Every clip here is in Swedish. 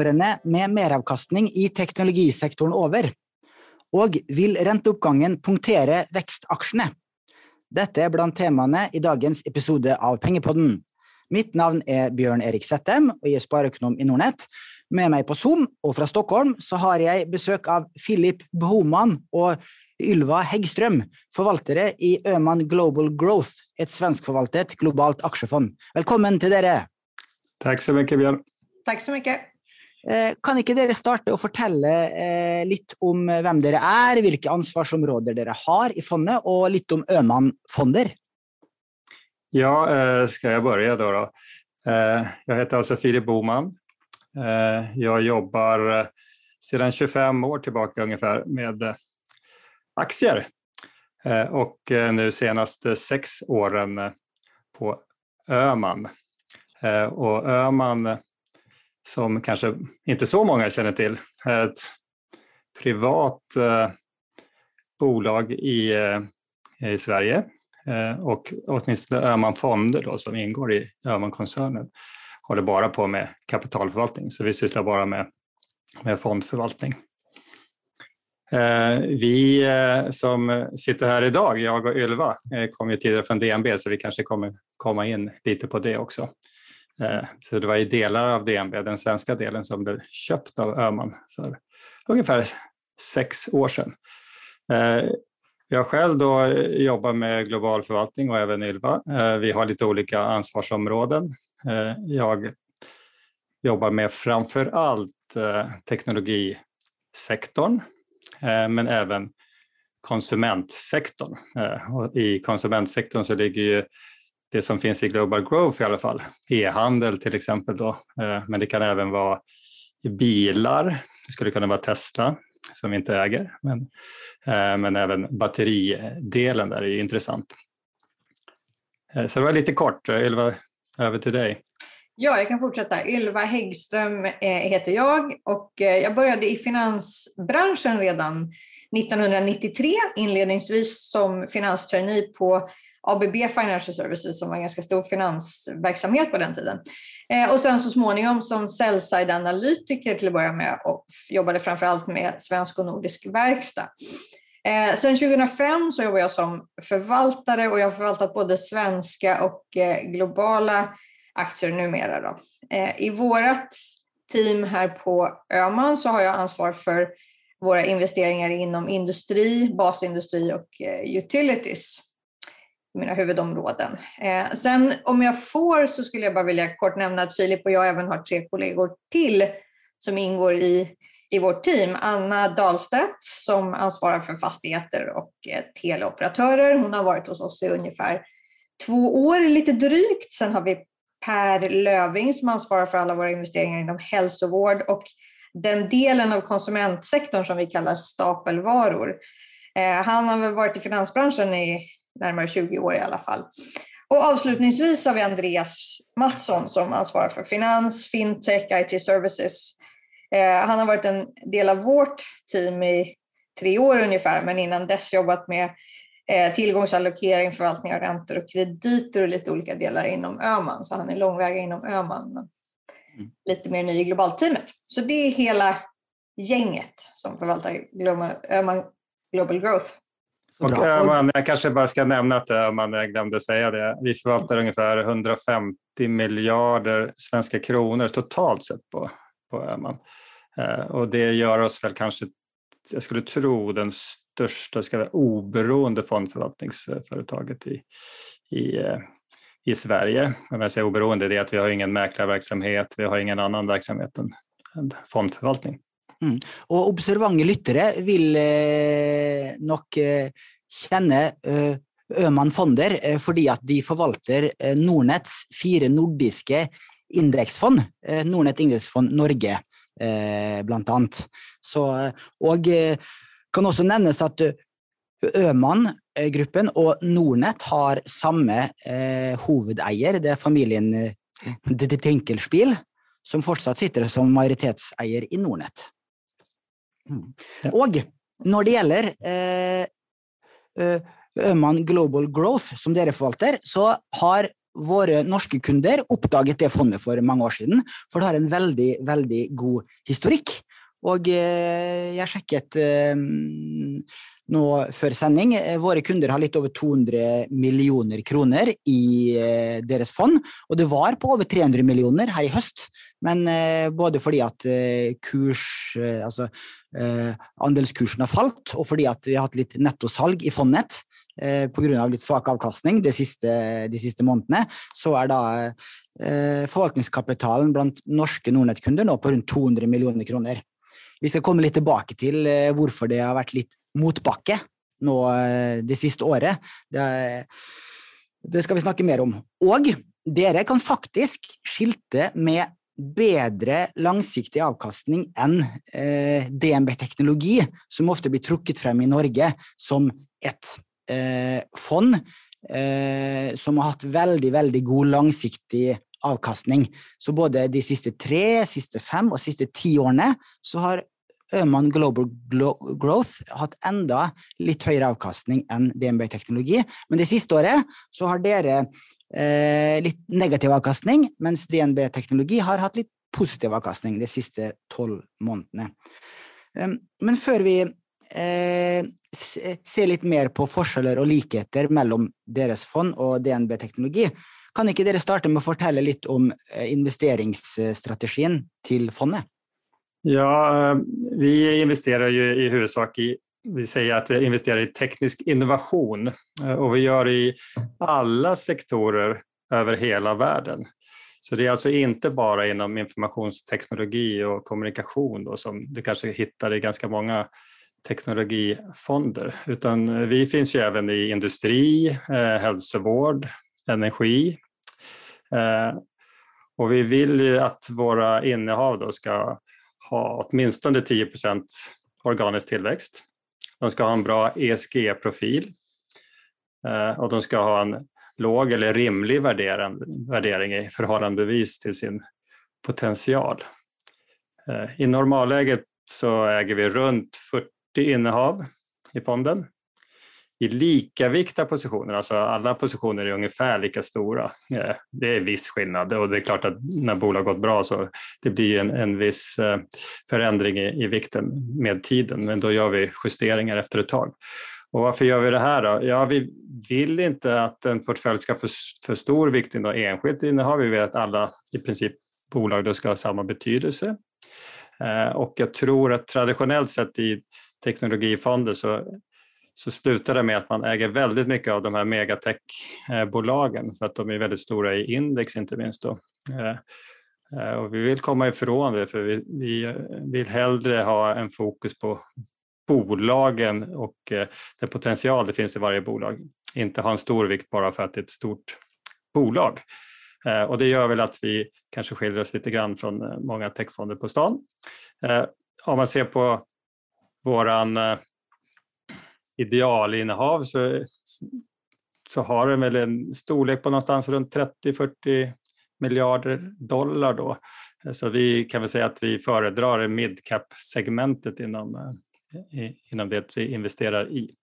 tiårene med meravkastning i teknologisektoren over? Og vil renteoppgangen punktere vekstaksjene? Dette er blant temaene i dagens episode av Pengepodden. Mitt navn er Bjørn Erik Settem, og jeg er spareøkonom i Nordnett. Med meg på Zoom og fra Stockholm så har jeg besøk av Philip Boman og Ylva Heggström, forvaltere i Öman Global Growth, et svenskforvaltet globalt aksjefond. Velkommen til dere. Tack så mycket Björn. Tack så mycket. Eh, kan ikke dere starte å fortelle eh, litt om eh, hvem dere er, hvilke ansvarsområder dere har i fondet, og litt om Öman-fonder? Ja, skal ska jag börja då? då? Jag heter alltså Filip Boman. Jag jobbar sedan 25 år tillbaka ungefär med aktier och nu senaste sex åren på Öman. Och Öman som kanske inte så många känner till. Ett privat eh, bolag i, eh, i Sverige eh, och åtminstone Öhman Fonder då, som ingår i Öhman-koncernen håller bara på med kapitalförvaltning, så vi sysslar bara med, med fondförvaltning. Eh, vi eh, som sitter här idag, jag och Ylva, eh, kom ju tidigare från DNB så vi kanske kommer komma in lite på det också. Eh, så det var i delar av DNB, den svenska delen, som blev köpt av Öhman för ungefär sex år sedan. Eh, jag själv då jobbar med global förvaltning och även Ylva. Eh, vi har lite olika ansvarsområden. Jag jobbar med framför allt teknologisektorn, men även konsumentsektorn. I konsumentsektorn så ligger ju det som finns i Global Growth i alla fall. E-handel till exempel då, eh, men det kan även vara bilar. Det skulle kunna vara Tesla som vi inte äger, men, eh, men även batteridelen där är ju intressant. Eh, så det var lite kort. Ylva, över till dig. Ja, jag kan fortsätta. Ylva Häggström heter jag och jag började i finansbranschen redan 1993, inledningsvis som finanstrainee på ABB Financial Services som var en ganska stor finansverksamhet på den tiden. Eh, och sen så småningom som sell-side analytiker till att börja med och jobbade framförallt med svensk och nordisk verkstad. Eh, sen 2005 så jobbar jag som förvaltare och jag har förvaltat både svenska och eh, globala aktier numera. Då. Eh, I vårt team här på Öman så har jag ansvar för våra investeringar inom industri, basindustri och eh, utilities mina huvudområden. Eh, sen om jag får så skulle jag bara vilja kort nämna att Filip och jag även har tre kollegor till som ingår i, i vårt team. Anna Dahlstedt som ansvarar för fastigheter och eh, teleoperatörer. Hon har varit hos oss i ungefär två år, lite drygt. Sen har vi Per Löving som ansvarar för alla våra investeringar inom hälsovård och den delen av konsumentsektorn som vi kallar stapelvaror. Eh, han har väl varit i finansbranschen i närmare 20 år i alla fall. Och avslutningsvis har vi Andreas Mattsson som ansvarar för finans, fintech, IT services. Eh, han har varit en del av vårt team i tre år ungefär, men innan dess jobbat med eh, tillgångsallokering, förvaltning av räntor och krediter och lite olika delar inom Öman. Så han är långväga inom Öman, men mm. lite mer ny i globalteamet. Så det är hela gänget som förvaltar Öman Global Growth. Och Öhman, jag kanske bara ska nämna att Öhman, jag glömde säga det, vi förvaltar ungefär 150 miljarder svenska kronor totalt sett på, på Öhman. Eh, och det gör oss väl kanske, jag skulle tro, den största ska vara, oberoende fondförvaltningsföretaget i, i, eh, i Sverige. När jag säger oberoende, det är att vi har ingen mäklarverksamhet, vi har ingen annan verksamhet än, än fondförvaltning. Mm. Og observante lyttere vil eh, nok eh, kjenne eh, Øman Fonder eh, fordi at de forvalter Nordnets fire nordiske indeksfond. Nordnett Indeksfond Norge, blant annet. Så, og kan også nevnes at Øman-gruppen og Nordnett har samme hovedeier. Det er familien Dinkelspiel, som fortsatt sitter som majoritetseier i Nordnett. Mm. Og når det gjelder eh, Eh, Øman Global Growth, som dere forvalter, så har våre norske kunder oppdaget det fondet for mange år siden, for det har en veldig, veldig god historikk. Og eh, jeg sjekket eh, nå før sending. Eh, våre kunder har litt over 200 millioner kroner i eh, deres fond, og det var på over 300 millioner her i høst. Men eh, både fordi at kurs, altså andelskursen har falt, og fordi at vi har hatt litt nettosalg i fondet, eh, pga. litt svak avkastning de siste, de siste, månedene, så er da eh, forvaltningskapitalen blant norske Nordnett-kunder nå på rundt 200 millioner kroner. Vi skal komme litt tilbake til eh, hvorfor det har vært litt motbakke nå eh, det siste året. Det, det, skal vi snakke mer om. Og dere kan faktisk skilte med bedre langsiktig avkastning enn eh, DNB Teknologi, som ofte blir trukket frem i Norge som et eh, fond eh, som har hatt veldig, veldig god langsiktig avkastning. Så både de siste tre, siste fem og siste ti årene så har Eh, Øman Global Growth hatt enda litt høyere avkastning enn DNB Teknologi. Men det siste året så har dere eh, litt negativ avkastning, mens DNB Teknologi har hatt litt positiv avkastning de siste tolv månedene. Men før vi eh, ser litt mer på forskjeller og likheter mellom deres fond og DNB Teknologi. Kan ikke dere starte med å fortelle litt om investeringsstrategin investeringsstrategien til fondet? Ja, eh, vi investerar ju i huvudsak i vi säger att vi investerar i teknisk innovation eh, och vi gör det i alla sektorer över hela världen. Så det är alltså inte bara inom informationsteknologi och kommunikation då, som du kanske hittar i ganska många teknologifonder, utan vi finns ju även i industri, eh, hälsovård, energi. Eh, och vi vill ju att våra innehav då ska ha åtminstone 10% organisk tillväxt. De ska ha en bra ESG-profil eh, och de ska ha en låg eller rimlig värdering i förhållandevis till sin potential. Eh, I normalläget så äger vi runt 40 innehav i fonden i likavikta positioner, alltså alla positioner är ungefär lika stora. Eh, det är viss skillnad och det är klart att när bolag gått bra så det blir en, en viss eh, förändring i, i vikten med tiden, men då gör vi justeringar efter ett tag. Och varför gör vi det här då? Ja, vi vill inte att en portfölj ska få för stor vikt i något enskilt innehav. Vi vill att alla i princip bolag då ska ha samma betydelse. Eh, och jag tror att traditionellt sett i teknologifonder så, så slutar det med att man äger väldigt mycket av de här megatechbolagen för att de är väldigt stora i index inte minst. Då. Eh, eh, och vi vill komma ifrån det för vi, vi vill hellre ha en fokus på bolagen och eh, den potential det finns i varje bolag. Inte ha en stor vikt bara för att det är ett stort bolag. Och det gör väl att vi kanske skiljer oss lite grann från många techfonder på stan. Om man ser på våran idealinnehav så, så har den väl en storlek på någonstans runt 30-40 miljarder dollar då. Så vi kan väl säga att vi föredrar midcap-segmentet inom, eh, inom det vi investerar i.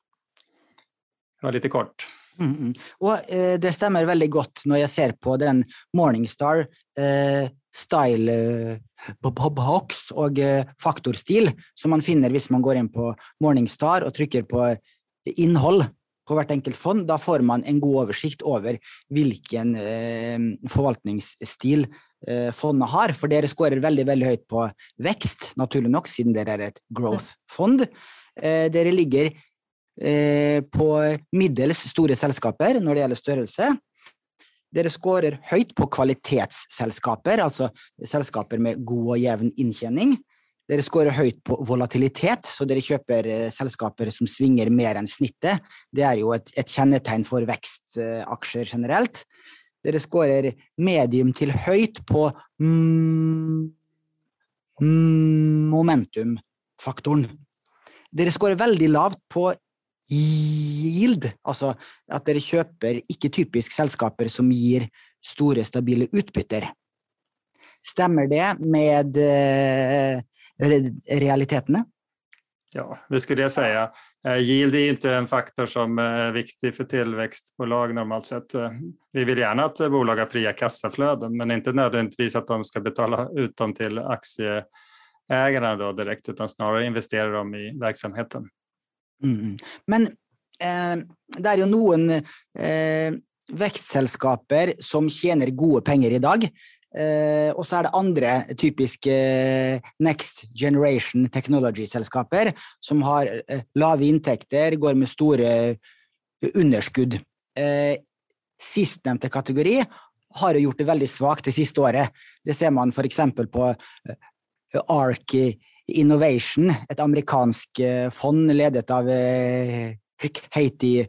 Ja, lite kort. Mm, mm. Og eh, det stämmer väldigt gott när jag ser på den Morningstar eh, style eh, box og eh, faktorstil som man finner hvis man går inn på Morningstar og trykker på innhold på hvert enkelt fond. Da får man en god oversikt over hvilken eh, forvaltningsstil eh, fondet har. For dere scorer veldig veldig høyt på vekst, naturlig nok, siden dere er et growth-fond. Eh, dere ligger Eh, på middels store selskaper når det gjelder størrelse. Dere scorer høyt på kvalitetsselskaper, altså selskaper med god og jevn inntjening. Dere scorer høyt på volatilitet, så dere kjøper eh, selskaper som svinger mer enn snittet. Det er jo et, et kjennetegn for vekstaksjer generelt. Dere scorer medium til høyt på mm, mm momentumfaktoren. Dere scorer veldig lavt på yield, altså at dere kjøper ikke typisk selskaper som gir store, stabile utbytter. Stemmer det med eh, realitetene? Ja, det skulle jag säga. Eh, yield är inte en faktor som eh, är viktig för tillväxtbolag normalt sett. Vi vill gärna att bolag har fria kassaflöden, men inte nödvändigtvis att de ska betala ut dem till aktieägarna då direkt, utan snarare investera dem i verksamheten. Mm, mm. Men eh, det är ju noen eh, vekstselskaper som tjänar gode penger i dag. Eh, og så er det andre typiske eh, next generation technology-selskaper som har eh, lave inntekter, går med store eh, underskudd. Eh, sistnevnte kategori har gjort det veldig svakt det siste året. Det ser man f.eks. på eh, ARK Innovation, ett amerikanskt eh, fond ledet av eh, Haiti eh,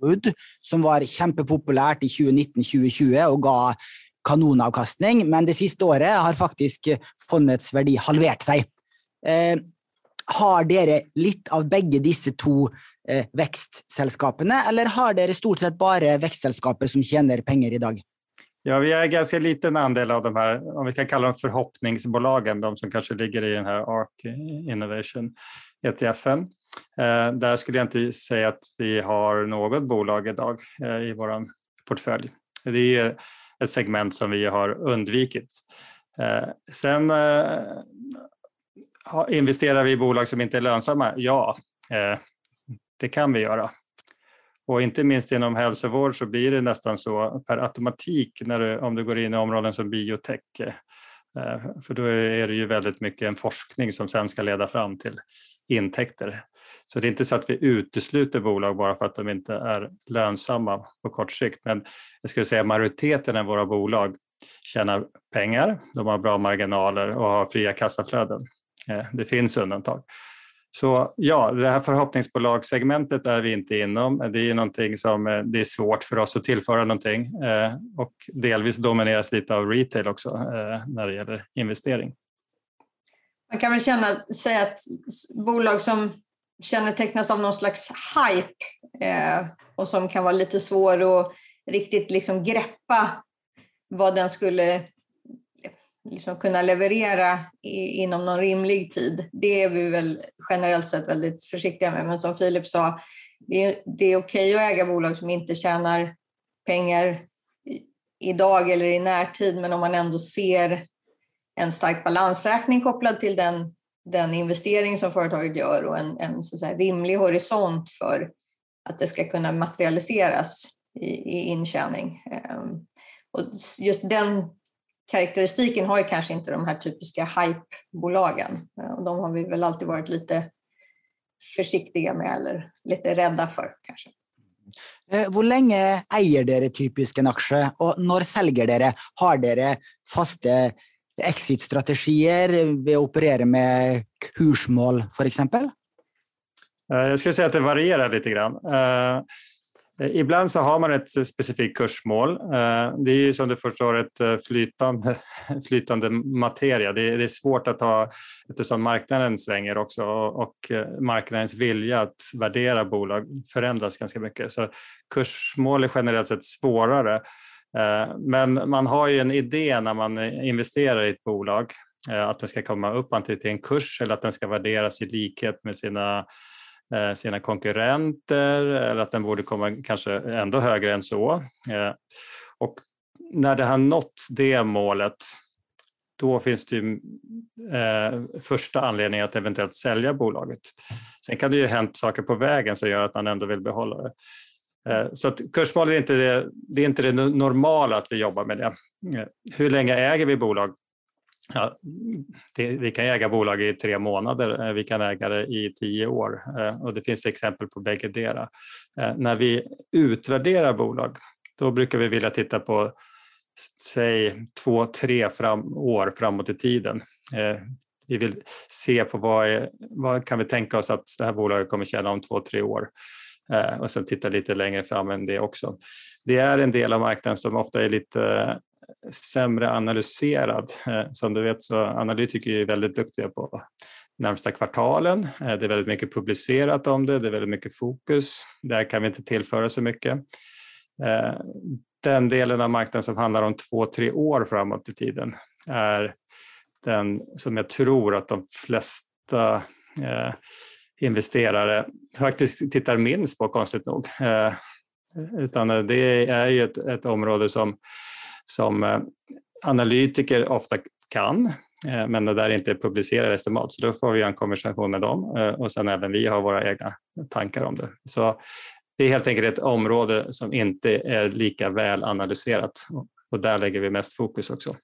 Wood, som var kjempepopulært i 2019-2020 og ga kanonavkastning, men det siste året har faktisk fondets verdi halvert seg. Eh, har dere litt av begge disse to eh, vekstselskapene, eller har dere stort sett bare vekstselskaper som tjänar pengar i dag? Ja, vi är en ganska liten andel av de här, om vi kan kalla dem förhoppningsbolagen, de som kanske ligger i den här ARK Innovation ETFen. Eh, där skulle jag inte säga att vi har något bolag idag eh, i vår portfölj. Det är ett segment som vi har undvikit. Eh, sen eh, investerar vi i bolag som inte är lönsamma? Ja, eh, det kan vi göra. Och inte minst inom hälsovård så blir det nästan så per automatik när du, om du går in i områden som biotech. Eh, för då är det ju väldigt mycket en forskning som sen ska leda fram till intäkter. Så det är inte så att vi utesluter bolag bara för att de inte är lönsamma på kort sikt. Men jag skulle säga majoriteten av våra bolag tjänar pengar, de har bra marginaler och har fria kassaflöden. Eh, det finns undantag. Så ja, det här förhoppningsbolagssegmentet är vi inte inom. Det är någonting som eh, det är svårt för oss att tillföra någonting eh, och delvis domineras lite av retail också eh, när det gäller investering. Man kan väl känna, säga att bolag som kännetecknas av någon slags hype och som kan vara lite svår att riktigt liksom greppa vad den skulle liksom kunna leverera i, inom någon rimlig tid. Det är vi väl generellt sett väldigt försiktiga med. Men som Filip sa, det är, det är okej att äga bolag som inte tjänar pengar idag eller i närtid, men om man ändå ser en stark balansräkning kopplad till den den investering som företaget gör och en, en så säga, rimlig horisont för att det ska kunna materialiseras i, i intjäning. Ehm, och just den karaktäristiken har ju kanske inte de här typiska hypebolagen. Och de har vi väl alltid varit lite försiktiga med eller lite rädda för kanske. Hur länge äger dere typisk en aktie, och när säljer dere? Har dere fasta exit-strategier vid att operera med kursmål för exempel? Eh, jag skulle säga att det varierar lite grann. Eh, ibland så har man ett specifikt kursmål. Eh, det är ju som du förstår ett eh, flytande, flytande materia. Det är, svårt att ha eftersom marknaden svänger också och marknadens vilja att värdera bolag förändras ganska mycket. Så kursmål är generellt sett svårare. Men man har ju en idé när man investerar i ett bolag att den ska komma upp antingen till en kurs eller att den ska värderas i likhet med sina, Eh, sina konkurrenter eller att den borde komma kanske ändå högre än så. Eh, och när det har nått det målet då finns det ju, eh, första anledningen att eventuellt sälja bolaget. Sen kan det ju hänt saker på vägen som gör att man ändå vill behålla det. Eh, så att kursmål är inte det, det är inte det normala att vi jobbar med det. Eh, hur länge äger vi bolag? Ja, det, vi kan äga bolag i tre månader, eh, vi kan äga det i tio år eh, och det finns exempel på bäggedera. Eh, när vi utvärderar bolag, då brukar vi vilja titta på säg två, tre fram, år framåt i tiden. Vi vill se på vad, är, vad kan vi tänka oss att det här bolaget kommer tjäna om två, tre år. Och sen titta lite längre fram än det också. Det är en del av marknaden som ofta är lite sämre analyserad. Eh, som du vet så analytiker är väldigt duktiga på närmsta kvartalen. Eh, det är väldigt mycket publicerat om det, det är väldigt mycket fokus. Där kan vi inte tillföra så mycket. Eh, den delen av marknaden som handlar om två, tre år framåt i tiden är den som jag tror att de flesta eh, investerare faktiskt tittar minst på, konstigt nog. Eh, utan det är ju ett, ett område som, som eh, analytiker ofta kan, eh, men det där inte är publicerade estimat. Så då får vi en konversation med dem eh, och sen även vi har våra egna tankar om det. Så det är helt enkelt ett område som inte är lika väl analyserat och där lägger vi mest fokus också.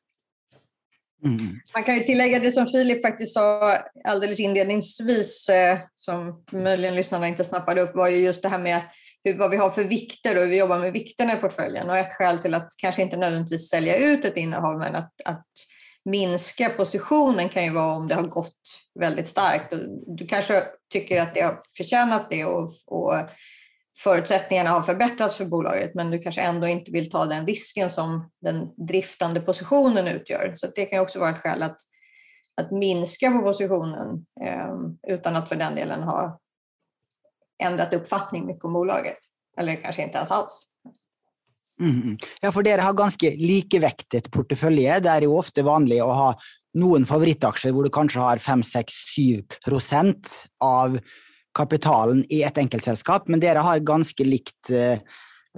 Mm. Man kan ju tillägga det som Filip faktiskt sa alldeles inledningsvis, som möjligen lyssnarna inte snappade upp, var ju just det här med hur, vad vi har för vikter och hur vi jobbar med vikterna i portföljen. Och ett skäl till att kanske inte nödvändigtvis sälja ut ett innehav, men att, att minska positionen kan ju vara om det har gått väldigt starkt. Du kanske tycker att det har förtjänat det och, och förutsättningarna har förbättrats för bolaget men du kanske ändå inte vill ta den risken som den driftande positionen utgör. Så det kan också vara ett skäl att, att minska på positionen eh, utan att för den delen ha ändrat uppfattning mycket om bolaget. Eller kanske inte ens alls. Mm. Ja, for dere har ganske likevektet portefølje. Det er jo ofte vanlig å ha noen favorittaksjer hvor du kanskje har 5-6-7 av kapitalen i et enkeltselskap, men dere har ganske likt eh,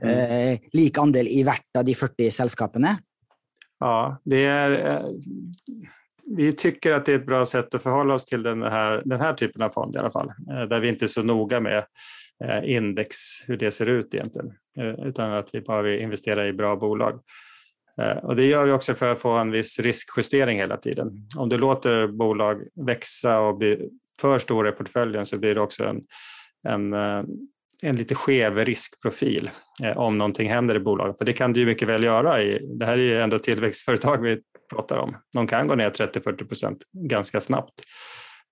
mm. eh, lik andel i hvert av de 40 selskapene? Ja, det är, eh, vi tycker att det är ett bra sätt att förhålla oss till den här, den här typen av fond i alla fall, eh, där vi inte är så noga med eh, index, hur det ser ut egentligen, eh, utan att vi bara vill investera i bra bolag. Och det gör vi också för att få en viss riskjustering hela tiden. Om du låter bolag växa och bli för stora i portföljen så blir det också en, en, en lite skev riskprofil om någonting händer i bolaget. För det kan det ju mycket väl göra. I, det här är ju ändå tillväxtföretag vi pratar om. De kan gå ner 30-40 procent ganska snabbt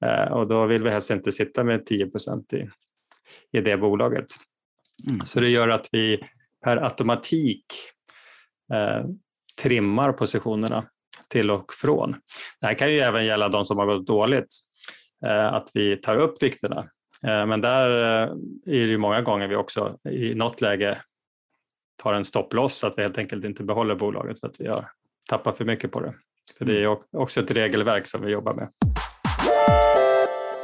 eh, och då vill vi helst inte sitta med 10 procent i, i det bolaget. Mm. Så det gör att vi per automatik eh, trimmar positionerna till och från. Det här kan ju även gälla de som har gått dåligt Eh, att vi tar upp vikterna. Eh, men där eh, är det många gånger vi också i något läge tar en stopploss så att vi helt enkelt inte behåller bolaget för att vi har tappat för mycket på det. För det är mm. också ett regelverk som vi jobbar med.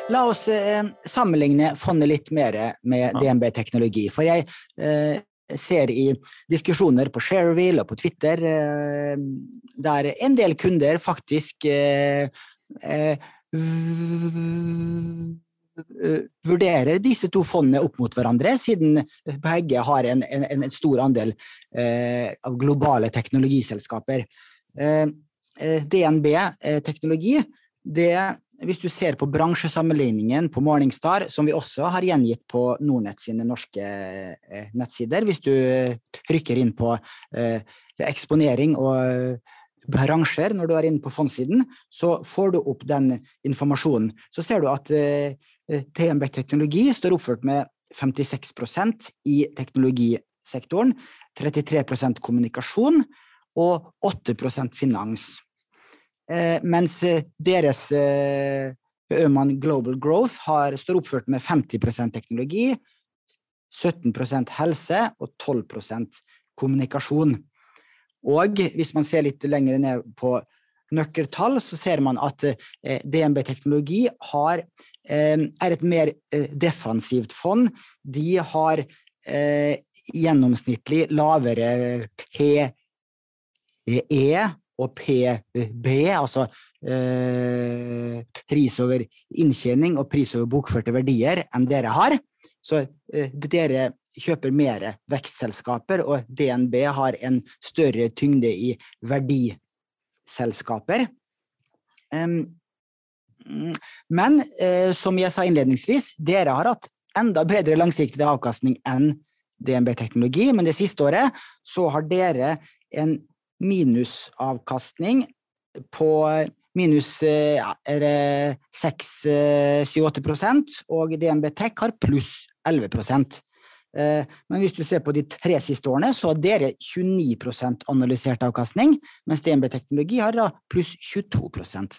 La oss eh, sammenligne fondet litt mer med ja. DNB Teknologi. For jeg eh, ser i diskusjoner på Shareville og på Twitter eh, der en del kunder faktisk vurderer disse to fondene opp mot hverandre, siden begge har en, en, en stor andel eh, av globale teknologiselskaper. Eh, eh, DNB eh, Teknologi, det, hvis du ser på bransjesammenligningen på Morningstar, som vi også har gjengitt på Nordnett sine norske nettsider, hvis du rykker inn på eksponering og bransjer når du er inne på fondsiden, så får du opp den informasjonen. Så ser du at TMB TNB Teknologi står oppført med 56% i teknologisektoren, 33% kommunikasjon og 8 finans. Eh, mens eh, deres eh, Øman Global Growth har, står oppført med 50% teknologi, 17% helse og 12% kommunikasjon. Og hvis man ser litt lenger ned på nøkkeltall, så ser man at eh, DNB Teknologi har, eh, er et mer eh, defensivt fond. De har eh, gjennomsnittlig lavere E, e og PB, altså eh, pris over inntjening og pris over bokførte verdier, enn dere har. Så eh, dere kjøper mer vekstselskaper, og DNB har en større tyngde i verdiselskaper. Men eh, som jeg sa innledningsvis, dere har hatt enda bedre langsiktig avkastning enn DNB Teknologi, men det siste året så har dere en minusavkastning. På eh, minus eh, ja, 6-7-8 og DNB Tech har pluss 11 Eh, men hvis du ser på de tre siste årene, så har dere 29% analysert avkastning, mens DNB Teknologi har da pluss 22%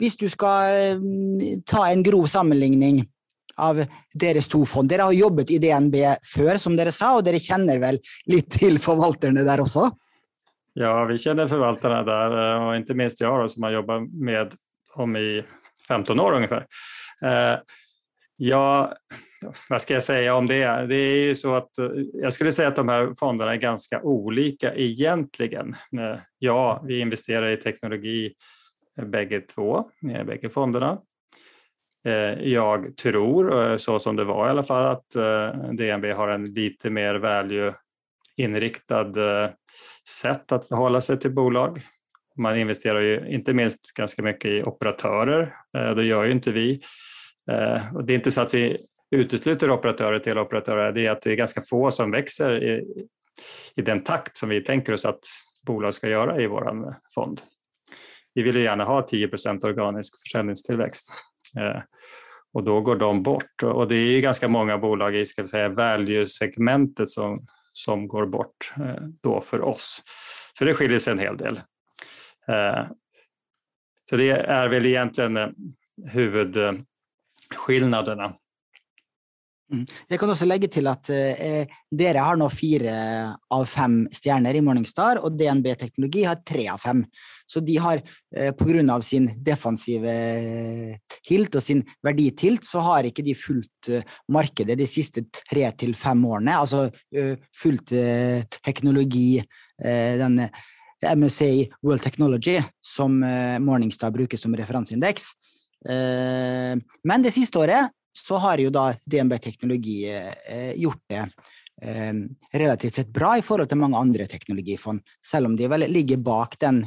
Hvis du skal eh, ta en grov sammenligning av deres to fond. Dere har jobbet i DNB før, som dere sa, og dere kjenner vel litt til forvalterne der også? Ja, vi känner förvaltarna där eh, och inte minst jag då, som har jobbat med dem i 15 år ungefär. Eh, ja, vad ska jag säga om det? Det är ju så att eh, jag skulle säga att de här fonderna är ganska olika egentligen. Ja, vi investerar i teknologi bägge två, bägge fonderna. Jag tror, så som det var i alla fall, att DNB har en lite mer value-inriktad sätt att förhålla sig till bolag. Man investerar ju inte minst ganska mycket i operatörer, eh, det gör ju inte vi. Eh, och det är inte så att vi utesluter operatörer till operatörer, det är att det är ganska få som växer i, i den takt som vi tänker oss att bolag ska göra i vår fond. Vi vill ju gärna ha 10% organisk försäljningstillväxt. Eh, och då går de bort och det är ganska många bolag i ska säga, value-segmentet som, som går bort eh, då för oss. Så det skiljer sig en hel del. Eh, så det är väl egentligen eh, huvudskillnaderna Mm. Jeg kan også legge til at eh, dere har nå fire eh, av fem stjerner i Morningstar, og DNB Teknologi har tre av fem. Så de har, eh, pga. sin defensive eh, hilt og sin verditilt, så har ikke de fulgt eh, markedet de siste tre til fem årene. Altså eh, fulgt eh, teknologi, eh, den eh, MSA World Technology, som Morningstar bruker som referanseindeks. Men det siste året så har ju då DNB Teknologi eh, gjort det eh, relativt sett bra i förhållande till många andra teknologifond, även om de väl ligger bak den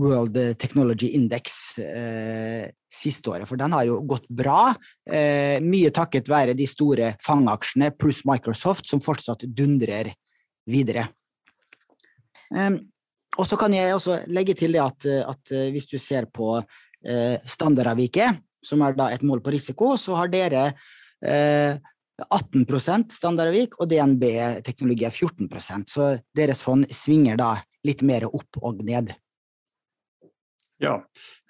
World Technology Index eh, siste året, for den har jo gått bra. Eh, mye takket være de store fangeaksjene pluss Microsoft, som fortsatt dundrer videre. Eh, og så kan jeg også legge til det at, eh, at eh, hvis du ser på eh, standardavviket, som er da et mål på risiko, så har dere eh, 18% standardavvik, og DNB teknologi er 14% Så deres fond svinger da litt mer opp og ned. Ja,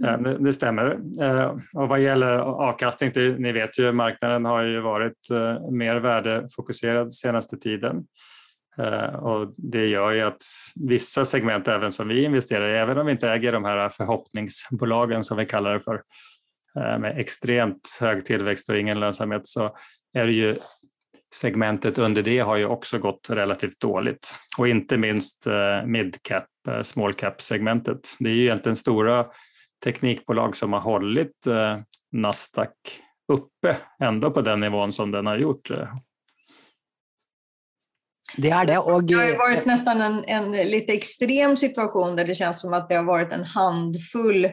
eh, det stämmer. Eh, och vad gäller avkastning, ni vet ju marknaden har ju varit eh, mer värdefokuserad senaste tiden. Och det gör ju att vissa segment, även som vi investerar i, även om vi inte äger de här förhoppningsbolagen som vi kallar det för, Eh, med extremt hög tillväxt och ingen lönsamhet så är det ju segmentet under det har ju också gått relativt dåligt och inte minst eh, midcap, eh, small cap segmentet. Det är ju egentligen stora teknikbolag som har hållit Nasdaq uppe ändå på den nivån som den har gjort. Det är det. Och... Det har ju varit nästan en, en lite extrem situation där det känns som att det har varit en handfull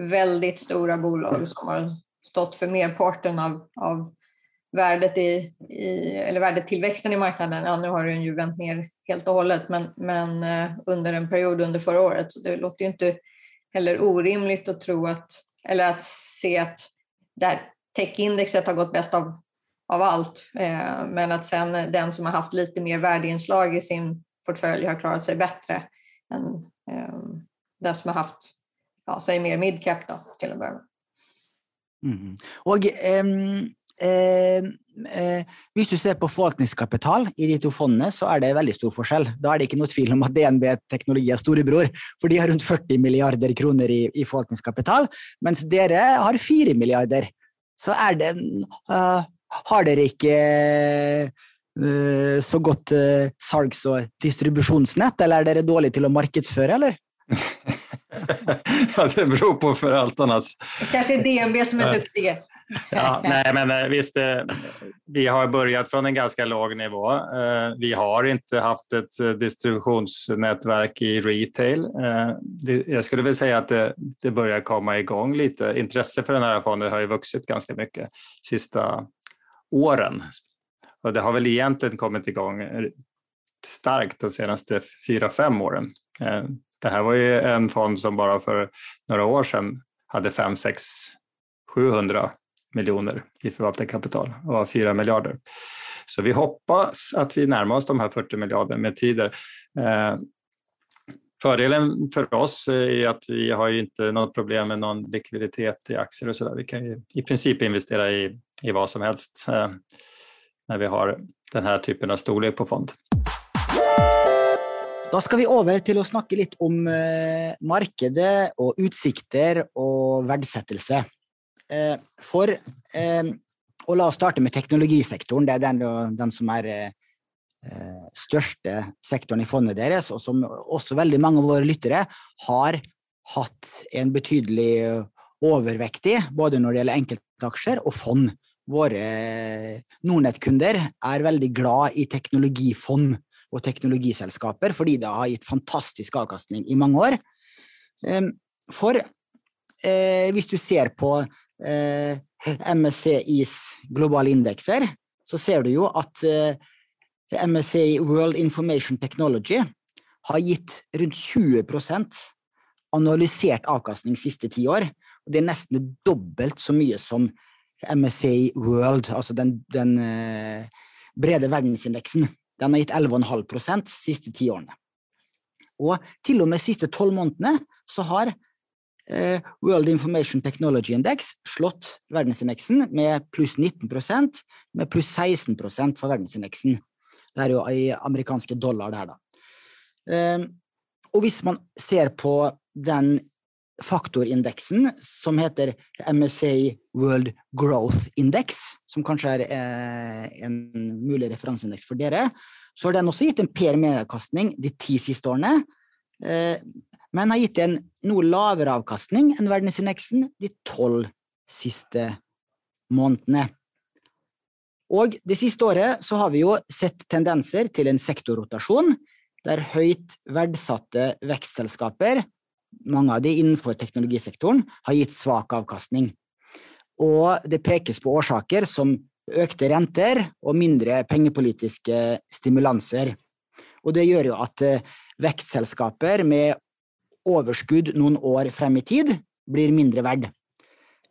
väldigt stora bolag som har stått för merparten av, av värdet i, i, eller värdetillväxten i marknaden. Ja, nu har den ju vänt ner helt och hållet, men, men eh, under en period under förra året. Så det låter ju inte heller orimligt att tro att, eller att se att det här techindexet har gått bäst av, av allt, eh, men att sen den som har haft lite mer värdeinslag i sin portfölj har klarat sig bättre än eh, den som har haft ja, säg mer midcap då, till att börja med. Mm. Og eh, eh, Hvis du ser på forvaltningskapital i de to fondene, så er det veldig stor forskjell. Da er det ikke noe tvil om at DNB Teknologi er storebror, for de har rundt 40 milliarder kroner i, i forvaltningskapital, mens dere har 4 milliarder. Så er det uh, Har dere ikke uh, så godt uh, salgs- og distribusjonsnett, eller er dere dårlige til å markedsføre, eller? ja, det beror på förvaltarnas... Kanske är DNB som är duktiga. ja, nej, men eh, visst, eh, vi har börjat från en ganska låg nivå. Eh, vi har inte haft ett distributionsnätverk i retail. Jag skulle väl säga att det, det börjar komma igång lite. Intresse för den här fonden har ju vuxit ganska mycket sista åren. Och det har väl egentligen kommit igång starkt de senaste fyra, fem åren. Det här var ju en fond som bara för några år sedan hade 5, 6, 700 miljoner i förvaltarkapital och var 4 miljarder. Så vi hoppas att vi närmar oss de här 40 miljarder med tider. Eh, fördelen för oss är att vi har inte något problem med någon likviditet i aktier och så där. Vi kan ju i princip investera i, i vad som helst eh, när vi har den här typen av storlek på fond. Da skal vi over til å snakke litt om eh, markedet og utsikter og verdsettelse. Eh, for eh, Og la oss starte med teknologisektoren. Det er den, den som er eh, største sektoren i fondet deres, og som også veldig mange av våre lyttere har hatt en betydelig overvektig, både når det gjelder enkeltaksjer og fond. Våre Nordnett-kunder er veldig glad i teknologifond og teknologiselskaper, fordi det har gitt fantastisk avkastning i mange år. Ehm, for eh, hvis du ser på eh, MSCIs globale indekser, så ser du jo at eh, MSCI World Information Technology har gitt rundt 20% analysert avkastning de siste ti år. Og det er nesten dobbelt så mye som MSCI World, altså den, den eh, brede verdensindeksen. Den har gitt 11,5 de siste ti årene. Og til og med de siste tolv månedene så har eh, World Information Technology Index slått verdensindeksen med pluss 19% med pluss 16 for verdensindeksen. Det er jo i amerikanske dollar, det her, da. Eh, og hvis man ser på den faktorindeksen som heter MSA World Growth Index, som kanskje er eh, en mulig referanseindeks for dere, så har den også gitt en per medavkastning de ti siste årene, eh, men har gitt en noe lavere avkastning enn verdensindeksen de tolv siste månedene. Og det siste året så har vi jo sett tendenser til en sektorrotasjon, der høyt verdsatte vekstselskaper mange av de innenfor teknologisektoren har gitt svak avkastning. Og det pekes på årsaker som økte renter og mindre pengepolitiske stimulanser. Og det gjør jo at eh, vekstselskaper med overskudd noen år frem i tid blir mindre verd.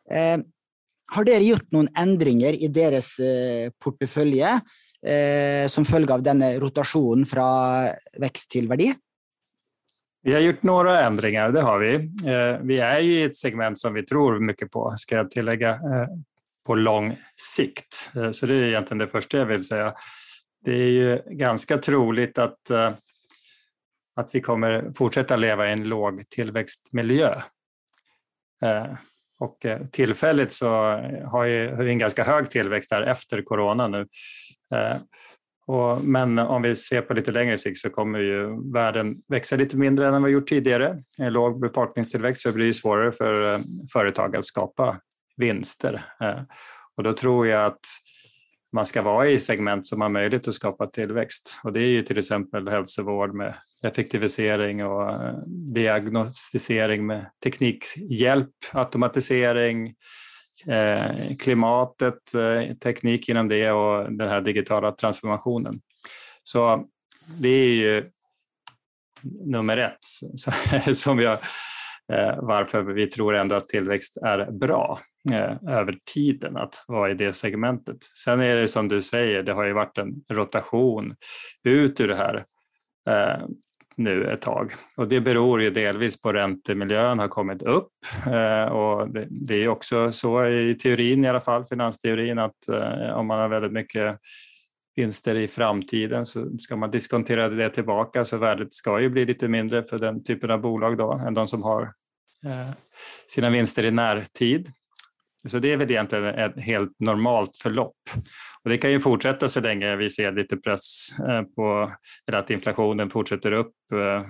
Eh, har dere gjort noen endringer i deres eh, portefølje eh, som følge av denne rotasjonen fra vekst til verdi? Vi har gjort några ändringar, det har vi. Eh, vi är i ett segment som vi tror mycket på, ska jag tillägga, eh, på lång sikt. Eh, så det är egentligen det första jag vill säga. Det är ju ganska troligt att, att vi kommer fortsätta leva i en låg tillväxtmiljö. Och tillfälligt så har vi en ganska hög tillväxt här efter corona nu. Och, men om vi ser på lite längre sikt så kommer ju världen växa lite mindre än vad vi gjort tidigare. En låg befolkningstillväxt så blir det svårare för eh, företag att skapa vinster. Eh. Och då tror jag att man ska vara i segment som har möjlighet att skapa tillväxt. Och det är ju till exempel hälsovård med effektivisering och eh, diagnostisering med teknikhjälp, automatisering, Eh, klimatet, eh, teknik inom det och den här digitala transformationen. Så det är ju nummer ett som jag, eh, varför vi tror ändå att tillväxt är bra över tiden att vara i det segmentet. Sen är det som du säger, det har ju varit en rotation ut ur det här nu ett tag. Och det beror ju delvis på räntemiljön har kommit upp eh, och det, är också så i teorin i alla fall, finansteorin, att eh, om man har väldigt mycket vinster i framtiden så ska man diskontera det tillbaka så värdet ska ju bli lite mindre för den typen av bolag då än de som har eh, sina vinster i närtid. Så det är väl egentligen ett helt normalt förlopp. Och det kan ju fortsätta så länge vi ser lite press eh, på att inflationen fortsätter upp. Eh,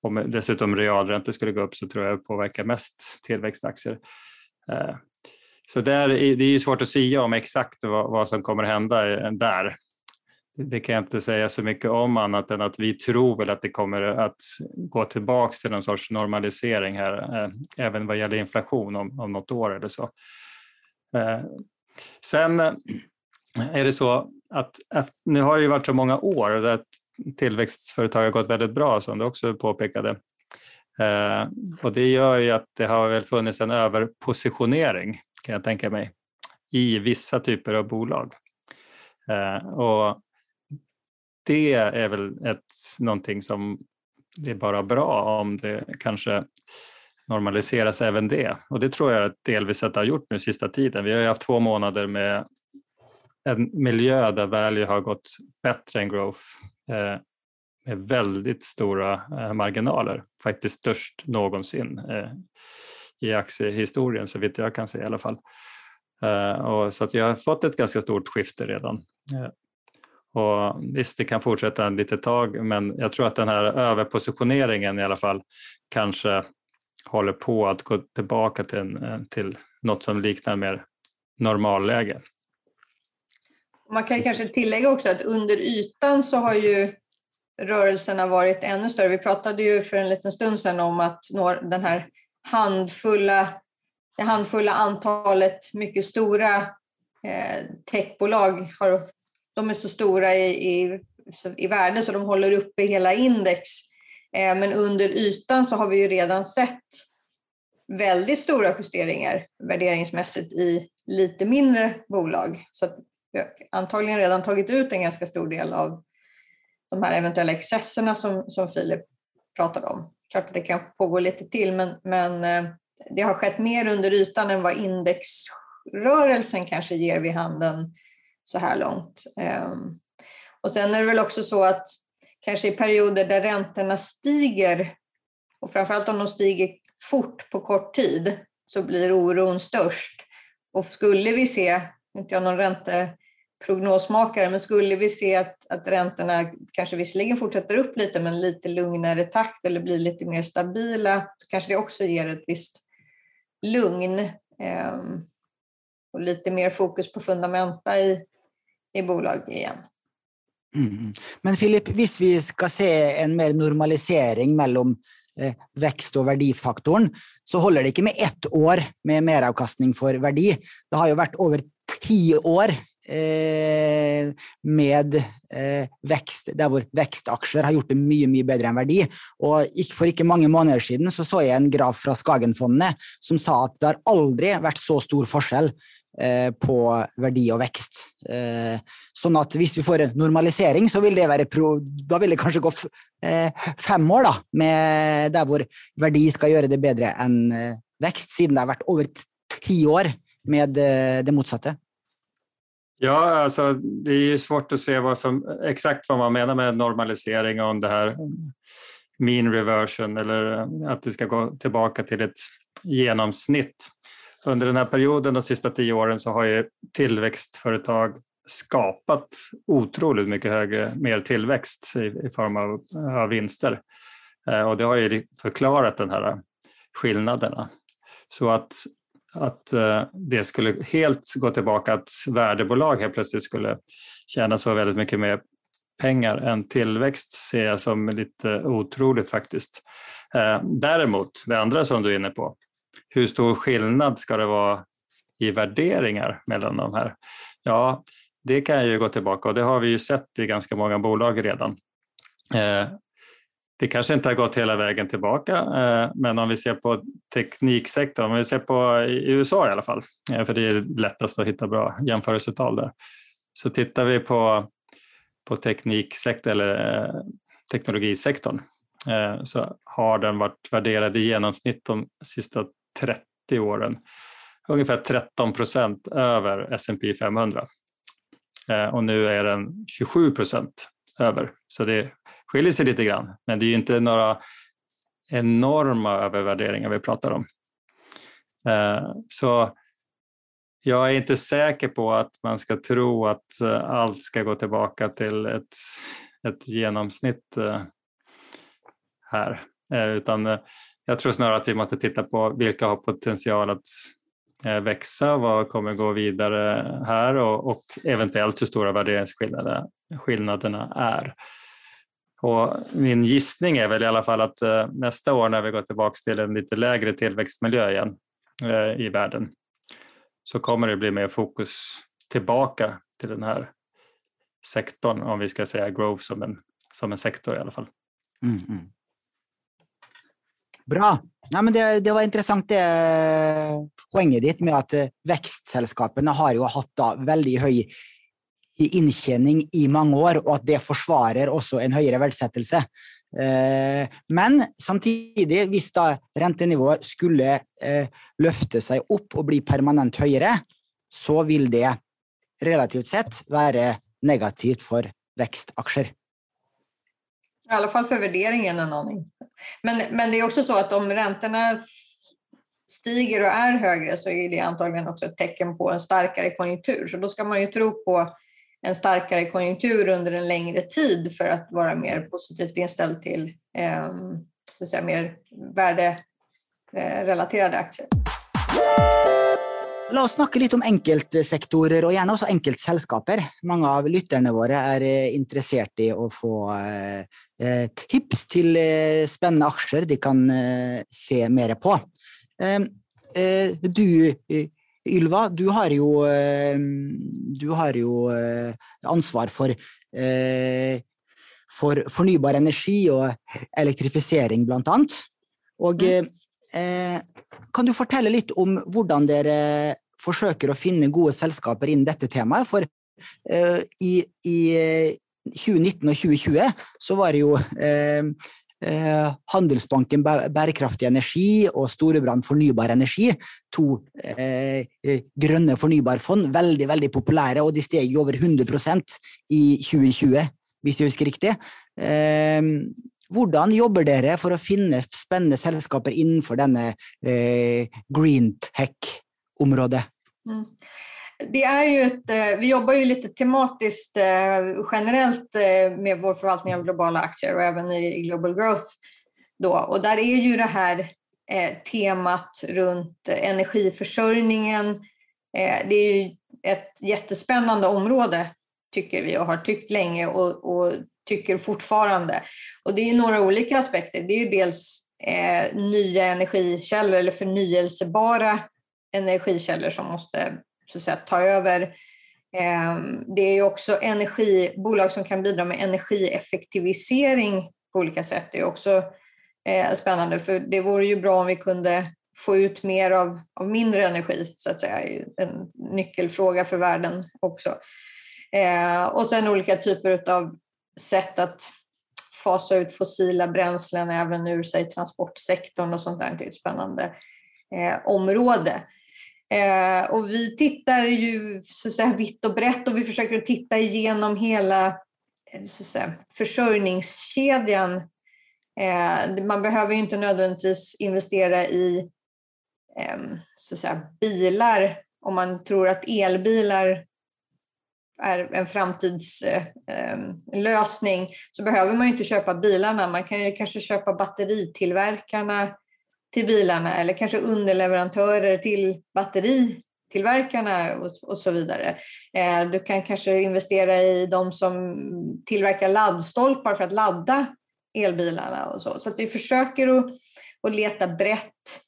om dessutom realräntor skulle gå upp så tror jag det påverkar mest tillväxtaktier. Eh, så där, det är ju svårt att säga om exakt vad, vad som kommer hända där. Det kan jag inte säga så mycket om annat än att vi tror väl att det kommer att gå tillbaks till någon sorts normalisering här, eh, även vad gäller inflation om, om något år eller så. Eh, sen är det så att nu har det ju varit så många år där tillväxtföretag har gått väldigt bra som du också påpekade. Eh, och det gör ju att det har väl funnits en överpositionering kan jag tänka mig i vissa typer av bolag. Eh, och det är väl ett, någonting som det är bara bra om det kanske normaliseras även det. Och det tror jag delvis att det har gjort nu sista tiden. Vi har ju haft två månader med en miljö där value har gått bättre än growth. Eh, med väldigt stora eh, marginaler, faktiskt störst någonsin eh, i aktiehistorien så vitt jag kan se i alla fall. Eh, och så att vi har fått ett ganska stort skifte redan. Eh, och visst, det kan fortsätta en litet tag, men jag tror att den här överpositioneringen i alla fall kanske håller på att gå tillbaka till, en, eh, till något som liknar mer normalläge. Man kan kanske tillägga också att under ytan så har ju rörelserna varit ännu större. Vi pratade ju för en liten stund sedan om att den här handfulla, det handfulla antalet mycket stora eh, techbolag har, de är så stora i, i, i värde så de håller uppe hela index. Eh, men under ytan så har vi ju redan sett väldigt stora justeringar värderingsmässigt i lite mindre bolag. Så vi har antagligen redan tagit ut en ganska stor del av de här eventuella excesserna som, som Filip pratade om. Klart att det kan pågå lite till, men, men eh, det har skett mer under ytan än vad indexrörelsen kanske ger vid handen så här långt. Ehm, och sen är det väl också så att kanske i perioder där räntorna stiger och framförallt om de stiger fort på kort tid så blir oron störst. Och skulle vi se, inte jag någon ränteprognosmakare, men skulle vi se att, att räntorna kanske visserligen fortsätter upp lite men lite lugnare takt eller blir lite mer stabila så kanske det också ger ett visst lugn eh, och lite mer fokus på fundamenta i, i bolag igen. Mm. mm. Men Filip, om vi ska se en mer normalisering mellan eh, växt och värdefaktorn så håller det inte med ett år med meravkastning för värde. Det har ju varit över tio år eh, med eh, växt, där vår växtaktier har gjort det mycket, mycket bättre än värde. Och för inte många månader sedan så såg jag en graf från Skagenfonden som sa att det har aldrig varit så stor skillnad Eh, på verdi och växt. Så att om vi får en normalisering så vill det vara pro, då vill det kanske gå eh, fem år då, med där vår verdi ska göra det bättre än eh, växt, sedan det har varit över tio år med det motsatta. Ja, alltså det är ju svårt att se vad som, exakt vad man menar med normalisering och om det här mean reversion eller att det ska gå tillbaka till ett genomsnitt under den här perioden, de sista tio åren, så har ju tillväxtföretag skapat otroligt mycket högre, mer tillväxt i, i form av, av vinster. Eh, och det har ju förklarat den här skillnaderna. Så att, att eh, det skulle helt gå tillbaka, att värdebolag helt plötsligt skulle tjäna så väldigt mycket mer pengar än tillväxt ser jag som lite otroligt faktiskt. Eh, däremot, det andra som du är inne på, hur stor skillnad ska det vara i värderingar mellan de här? Ja, det kan ju gå tillbaka och det har vi ju sett i ganska många bolag redan. Eh, det kanske inte har gått hela vägen tillbaka, eh, men om vi ser på tekniksektorn, om vi ser på i USA i alla fall, eh, för det är lättast att hitta bra jämförelsetal där, så tittar vi på, på tekniksektorn eller teknologisektorn så har den varit värderad i genomsnitt de sista 30 åren ungefär 13 procent över S&P 500. Eh, och nu är den 27 procent över, så det skiljer sig lite grann. Men det är ju inte några enorma övervärderingar vi pratar om. Eh, så jag är inte säker på att man ska tro att eh, allt ska gå tillbaka till ett, ett genomsnitt här, utan jag tror snarare att vi måste titta på vilka har potential att eh, växa, vad kommer gå vidare här och, och eventuellt hur stora värderingsskillnaderna är. Och min gissning är väl i alla fall att eh, nästa år när vi går tillbaka till en lite lägre tillväxtmiljö igen eh, i världen så kommer det bli mer fokus tillbaka till den här sektorn, om vi ska säga growth som en, som en sektor i alla fall. Mm, mm. Bra. Ja, men det, det, var intressant det poenget ditt med att eh, växtsällskapen har ju haft da, väldigt hög intjäning i många år och att det försvarar också en högre värdesättelse. Eh, men samtidigt, om räntenivån skulle eh, lyfta sig upp och bli permanent högre, så vill det relativt sett vara negativt för växtaktier. I alla fall för värderingen en aning. Men, men det är också så att om räntorna stiger och är högre så är det antagligen också ett tecken på en starkare konjunktur. Så då ska man ju tro på en starkare konjunktur under en längre tid för att vara mer positivt inställd till eh, så att säga, mer värderelaterade eh, aktier. La oss snakke litt om enkeltsektorer, og gjerne også enkeltselskaper. Mange av lytterne våre er eh, interessert i å få eh, tips til eh, spennende aksjer de kan se mer på. Du, Ylva, du har jo, du har jo ansvar for, for fornybar energi og elektrifisering, blant annet. Og mm. kan du fortelle litt om hvordan dere forsøker å finne gode selskaper innen dette temaet. For eh, i, i, eh, 2019 og 2020 så var det jo eh, Handelsbanken Bærekraftig energi og Storebrand Fornybar energi, to grønne fornybarfond, veldig veldig populære, og de steg over 100% i 2020, hvis jeg husker riktig. Hvordan jobber dere for å finne spennende selskaper innenfor denne green tech område? Mm. Det är ju ett, eh, vi jobbar ju lite tematiskt eh, generellt eh, med vår förvaltning av globala aktier och även i Global Growth. Då. Och där är ju det här temat runt energiförsörjningen. Det är ju ett jättespännande område tycker vi och har tyckt länge och, och tycker fortfarande. Och det är några olika aspekter. Det är ju dels eh, nya energikällor eller förnyelsebara energikällor som måste så att säga, ta över. Ehm, det är också energibolag som kan bidra med energieffektivisering på olika sätt. Det är också eh, spännande för det vore ju bra om vi kunde få ut mer av, av mindre energi, så att säga. En nyckelfråga för världen också. Eh, och sen olika typer av sätt att fasa ut fossila bränslen även ur sig transportsektorn och sånt där. Det är ett spännande eh, område. Eh, och vi tittar ju så att säga, vitt och brett och vi försöker titta igenom hela eh, så att säga, försörjningskedjan. Eh, man behöver ju inte nödvändigtvis investera i eh, så att säga, bilar om man tror att elbilar är en framtidslösning eh, ehm, så behöver man ju inte köpa bilarna. Man kan ju kanske köpa batteritillverkarna till bilarna eller kanske underleverantörer till batteritillverkarna och, och så vidare. Eh, du kan kanske investera i de som tillverkar laddstolpar för att ladda elbilarna och så. Så att vi försöker att, att leta brett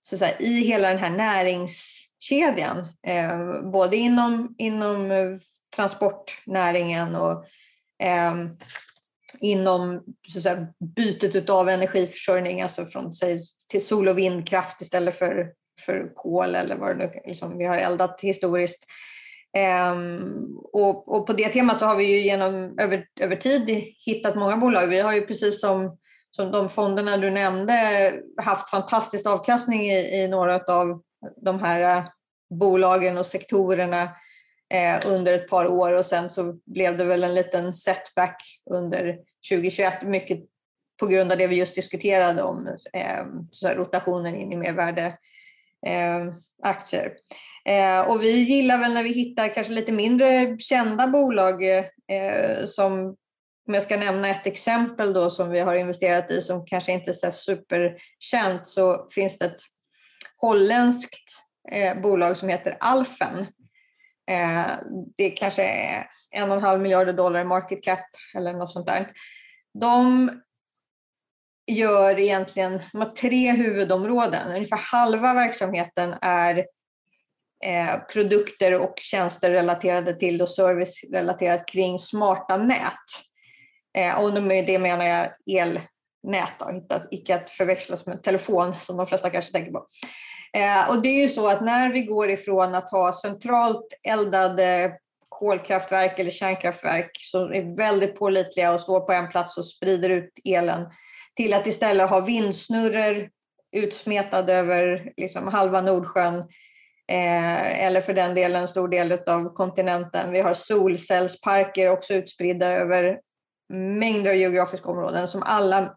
så att säga, i hela den här näringskedjan, eh, både inom, inom eh, transportnäringen och eh, inom så säga, bytet av energiförsörjning, alltså från säg, till sol och vindkraft istället för, för kol eller vad det nu liksom, vi har eldat historiskt. Um, och, och, på det temat så har vi ju genom, över, över tid hittat många bolag. Vi har ju precis som, som de fonderna du nämnde haft fantastisk avkastning i, i några av de här eh, bolagen och sektorerna Eh, under ett par år och sen så blev det väl en liten setback under 2021, mycket på grund av det vi just diskuterade om eh, rotationen in i mervärdeaktier. Eh, eh, och vi gillar väl när vi hittar kanske lite mindre kända bolag eh, som om jag ska nämna ett exempel då som vi har investerat i som kanske inte är så superkänt så finns det ett holländskt eh, bolag som heter Alfen. Eh, det kanske är en och en halv miljarder dollar i market cap eller något sånt där. De gör egentligen de har tre huvudområden. Ungefär halva verksamheten är eh, produkter och tjänster relaterade till och service relaterat kring smarta nät. Eh, och med det menar jag elnät, då, icke att förväxlas med telefon som de flesta kanske tänker på. Eh, och det är ju så att när vi går ifrån att ha centralt eldade eh, kolkraftverk eller kärnkraftverk som är väldigt pålitliga och står på en plats och sprider ut elen till att istället ha vindsnurror utsmetade över liksom halva Nordsjön eh, eller för den delen en stor del av kontinenten. Vi har solcellsparker också utspridda över mängder av geografiska områden som alla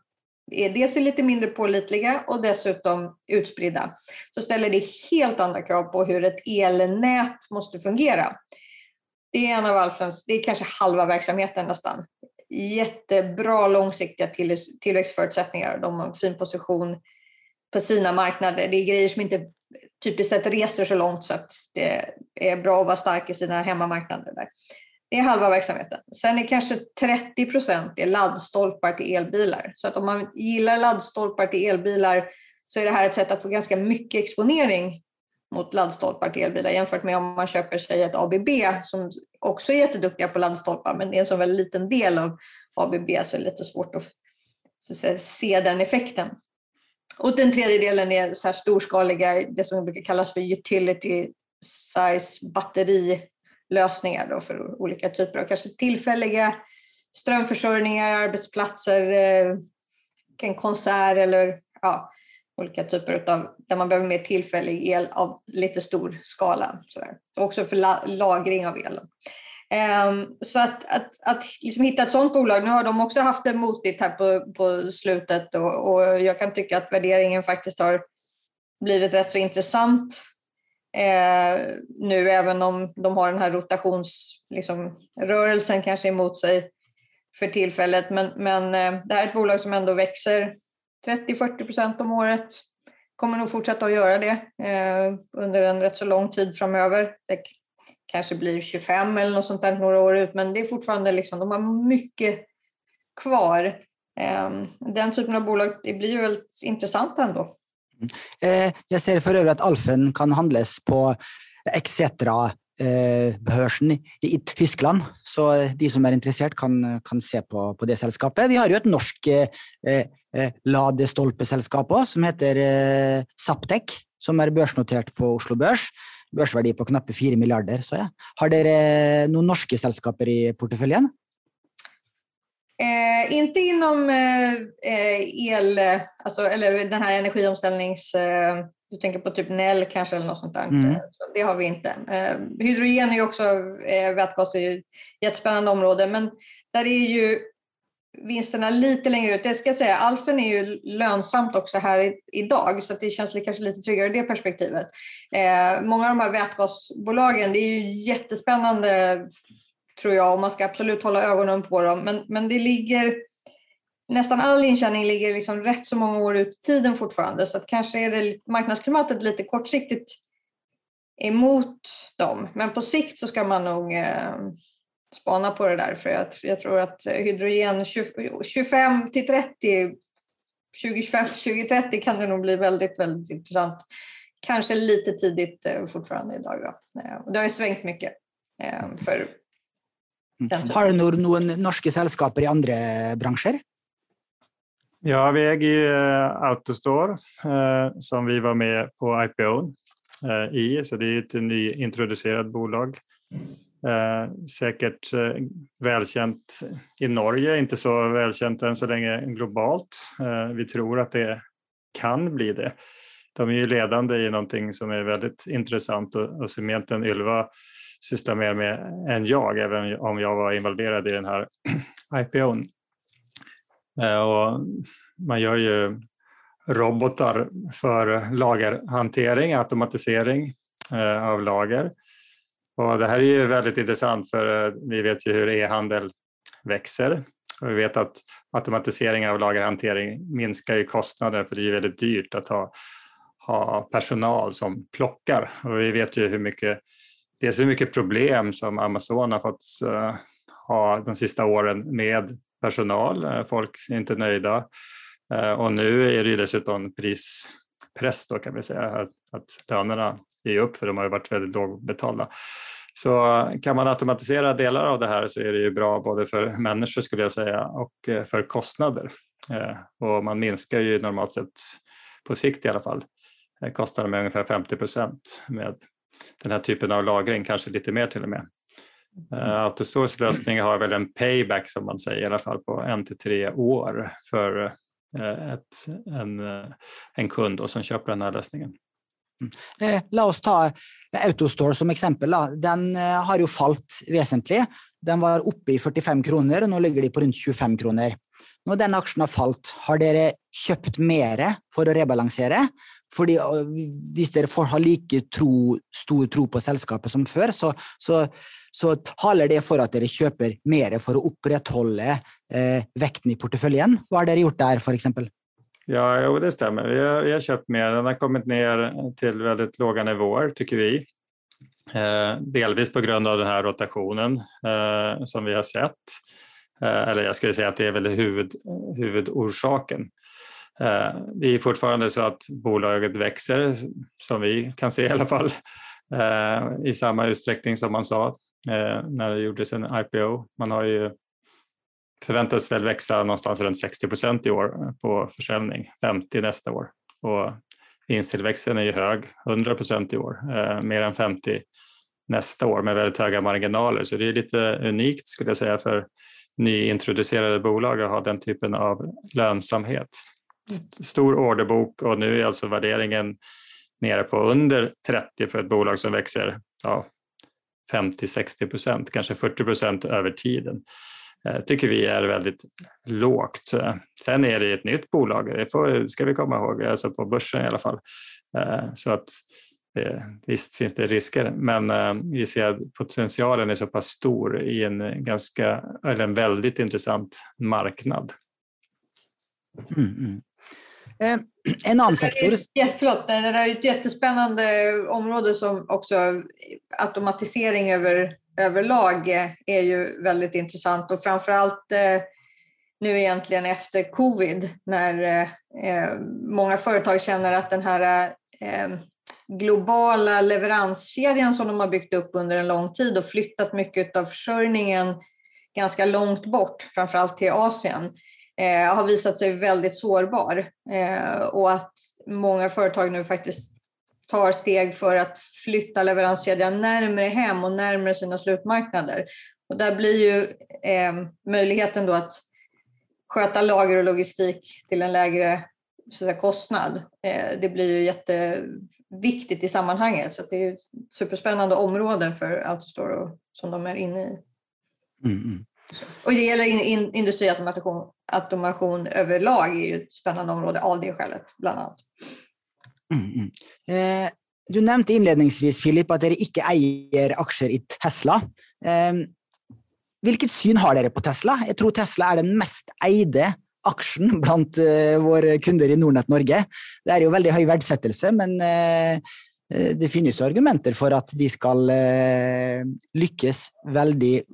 är dels är lite mindre pålitliga och dessutom utspridda. Så ställer det helt andra krav på hur ett elnät måste fungera. Det är en av Alfens, det är kanske halva verksamheten nästan. Jättebra långsiktiga tillväxtförutsättningar. De har en fin position på sina marknader. Det är grejer som inte typiskt sett reser så långt så att det är bra att vara stark i sina hemmamarknader. Där. Det är halva verksamheten. Sen är kanske 30 procent laddstolpar till elbilar. Så att om man gillar laddstolpar till elbilar så är det här ett sätt att få ganska mycket exponering mot laddstolpar till elbilar jämfört med om man köper sig ett ABB som också är jätteduktiga på laddstolpar men det är en så väldigt liten del av ABB så det är lite svårt att, att säga, se den effekten. Och den tredje delen är så här storskaliga, det som brukar kallas för utility size batteri lösningar då för olika typer av kanske tillfälliga strömförsörjningar, arbetsplatser, eh, en konsert eller ja, olika typer av där man behöver mer tillfällig el av lite stor skala. Sådär. Också för la lagring av elen. Um, så att, att, att liksom hitta ett sådant bolag, nu har de också haft det motigt här på, på slutet och, och jag kan tycka att värderingen faktiskt har blivit rätt så intressant eh, nu även om de har den här rotationsrörelsen liksom, kanske emot sig för tillfället. Men, men eh, det här är ett bolag som ändå växer 30-40 procent om året. Kommer nog fortsätta att göra det eh, under en rätt så lång tid framöver. Det kanske blir 25 eller något sånt där några år ut, men det är fortfarande liksom, de har mycket kvar. Ehm, den typen av bolag det blir ju väldigt intressant ändå. Eh, jag ser för övrigt att Alfen kan handlas på Exetra eh, børsen i Tyskland. Så eh, de som är intresserade kan, kan se på, på det sällskapet. Vi har ju ett norskt eh, eh, ladestolpeselskap også, som heter eh, Saptek, som är börsnoterat på Oslo Børs. Børsverdi på knappt 4 miljarder, så jag. Har ni några norska sällskap i portföljen? Eh, inte inom eh, eh, el, alltså, eller den här energiomställnings... Eh, du tänker på typ Nell kanske eller något sånt där. Mm. Så det har vi inte. Eh, hydrogen är ju också, eh, vätgas är ett jättespännande område, men där är ju vinsterna lite längre ut. Det ska jag säga, Alfen är ju lönsamt också här idag så det känns kanske lite tryggare i det perspektivet. Eh, många av de här vätgasbolagen, det är ju jättespännande tror jag och man ska absolut hålla ögonen på dem. Men, men det ligger, nästan all intjäning ligger liksom rätt så många år ut i tiden fortfarande så att kanske är det marknadsklimatet lite kortsiktigt emot dem. Men på sikt så ska man nog eh, spana på det där för jag, jag tror att hydrogen 25 till 30 2025-2030 kan det nog bli väldigt, väldigt intressant. Kanske lite tidigt eh, fortfarande idag. Då. Eh, det har ju svängt mycket eh, för har du några norska sällskap i andra branscher? Ja, vi äger ju eh, Autostore eh, som vi var med på IPO eh, i, så det är ett nyintroducerat bolag. Säkert välkänt i Norge, inte så välkänt än så länge globalt. Vi tror att det kan bli det. De är ju ledande i någonting som är väldigt intressant och, och som egentligen Ylva sysslar mer med än jag, även om jag var involverad i den här IPOn. Eh, och man gör ju robotar för lagerhantering, automatisering eh, av lager. Och det här är ju väldigt intressant för eh, vi vet ju hur e-handel växer. Och vi vet att automatisering av lagerhantering minskar ju kostnader för det är väldigt dyrt att ha, ha personal som plockar. Och vi vet ju hur mycket dels hur mycket problem som Amazon har fått eh, ha de sista åren med personal. Eh, folk är inte nöjda. Eh, och nu är det dessutom prispress då kan vi säga, att, att lönerna är upp för de har ju varit väldigt lågbetalda. Så kan man automatisera delar av det här så är det ju bra både för människor skulle jag säga och för kostnader. Och man minskar ju normalt sett på sikt i alla fall kostnader med ungefär 50 procent med den här typen av lagring, kanske lite mer till och med. Uh, Autostores lösning har väl en payback som man säger i alla fall på en till tre år för uh, ett, en, uh, en kund och som köper den här lösningen. Mm. Eh, låt oss ta Autostore som exempel. Da. Den har ju fallit väsentligt Den var oppe i 45 kroner, og nå ligger de på rundt 25 kroner. Når den aksjen har falt, har dere kjøpt mer for å rebalansere? Fordi eh, Hvis dere får har like tro, stor tro på selskapet som før, så, så, så taler det for at dere kjøper mer for å opprettholde eh, vekten i porteføljen. Hva har dere gjort der, f.eks.? Ja, jo, det stämmer. Vi har, vi har köpt mer. Den har kommit ner till väldigt låga nivåer, tycker vi. Eh, delvis på grund av den här rotationen eh, som vi har sett. Eh, eller jag skulle säga att det är väl huvud, huvudorsaken. Eh, det är fortfarande så att bolaget växer, som vi kan se i alla fall, eh, i samma utsträckning som man sa eh, när det gjordes en IPO. Man har ju förväntas väl växa någonstans runt 60 procent i år på försäljning, 50 nästa år. Och Vinsttillväxten är ju hög, 100 procent i år, mer än 50 nästa år med väldigt höga marginaler. Så det är lite unikt skulle jag säga för nyintroducerade bolag att ha den typen av lönsamhet. Stor orderbok och nu är alltså värderingen nere på under 30 för ett bolag som växer ja, 50-60 procent, kanske 40 procent över tiden. Eh, tycker vi är väldigt lågt. Eh, sen är det ett nytt bolag, det får, ska vi komma ihåg, alltså på börsen i alla fall. Eh, så att visst finns det risker, men vi ser att potentialen är så pass stor i en, ganska, eller en väldigt intressant marknad. Mm, mm. Eh, en annan sektor... Förlåt, det är ett jättespännande område som också automatisering över överlag är ju väldigt intressant. Och framförallt eh, nu egentligen efter covid när eh, många företag känner att den här globala leveranskedjan som de har byggt upp under en lång tid och flyttat mycket av försörjningen ganska långt bort, framförallt till Asien, Eh, har visat sig väldigt sårbar. Eh, och att många företag nu faktiskt tar steg för att flytta leveranskedjan närmare hem och närmare sina slutmarknader. Och där blir ju eh, möjligheten då att sköta lager och logistik till en lägre så säga, kostnad. Eh, det blir ju jätteviktigt i sammanhanget. Så det är ett superspännande område för Autostore och, som de är inne i. Mm, mm. Och det gäller in, in, industriautomation automation överlag är ju ett spännande område av det skälet bland annat. Mm, mm. Eh, du nämnde inledningsvis, Filip, att ni inte äger aktier i Tesla. Eh, vilket syn har ni på Tesla? Jag tror Tesla är den mest ägda aksjen bland eh, våra kunder i Nordnet Norge. Det är ju väldigt hög värdesättelse, men eh, eh det finns jo argumenter för att de ska eh, lyckas väldigt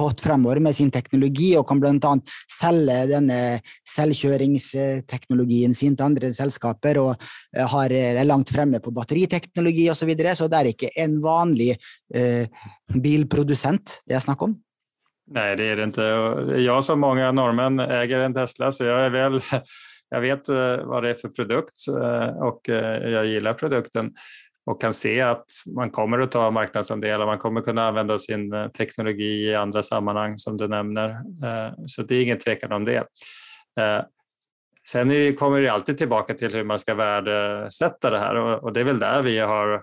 godt fremover med sin teknologi, og kan bl.a. selge denne eh, selvkjøringsteknologien sin til andre selskaper, og eh, har, eh, er langt fremme på batteriteknologi osv. Så, videre. så det er ikke en vanlig eh, bilprodusent det er snakk om. Nej, det är det inte. Jag som många norrmän äger en Tesla, så jag är väl jag vet vad det är för produkt och jag gillar produkten och kan se att man kommer att ta marknadsandelar, man kommer kunna använda sin eh, teknologi i andra sammanhang som du nämner. Eh, så det är ingen tvekan om det. Eh, sen kommer det alltid tillbaka till hur man ska värdesätta det här och det är väl där vi har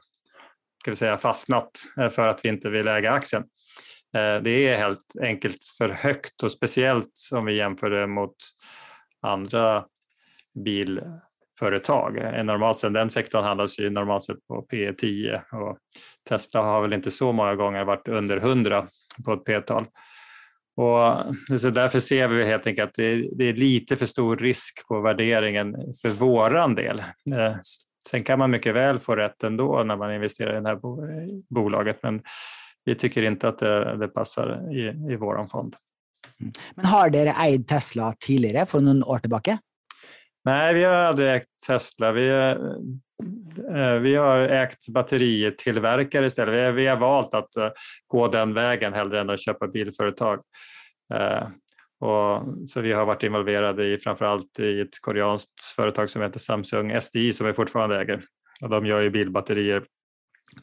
ska vi säga, fastnat för att vi inte vill äga aktien. Det är helt enkelt för högt och speciellt om vi jämför det mot andra bil företag. Eh, normalt sett, den sektorn handlas ju normalt sett på P 10 och Tesla har väl inte så många gånger varit under 100 på ett P-tal. Och eh, så därför ser vi helt enkelt att det, är lite för stor risk på värderingen för våran del. Eh, sen kan man mycket väl få rätt ändå när man investerar i det här bolaget, men vi tycker inte att det, det passar i, i vår fond. Mm. Men har ni ägt Tesla tidigare, för några år tillbaka? Nej, vi har aldrig ägt Tesla. Vi, eh, vi har ägt batteritillverkare istället. Vi, vi har valt att eh, gå den vägen hellre än att köpa bilföretag. Eh, och, så vi har varit involverade i framförallt i ett koreanskt företag som heter Samsung SDI som vi fortfarande äger. Och de gör ju bilbatterier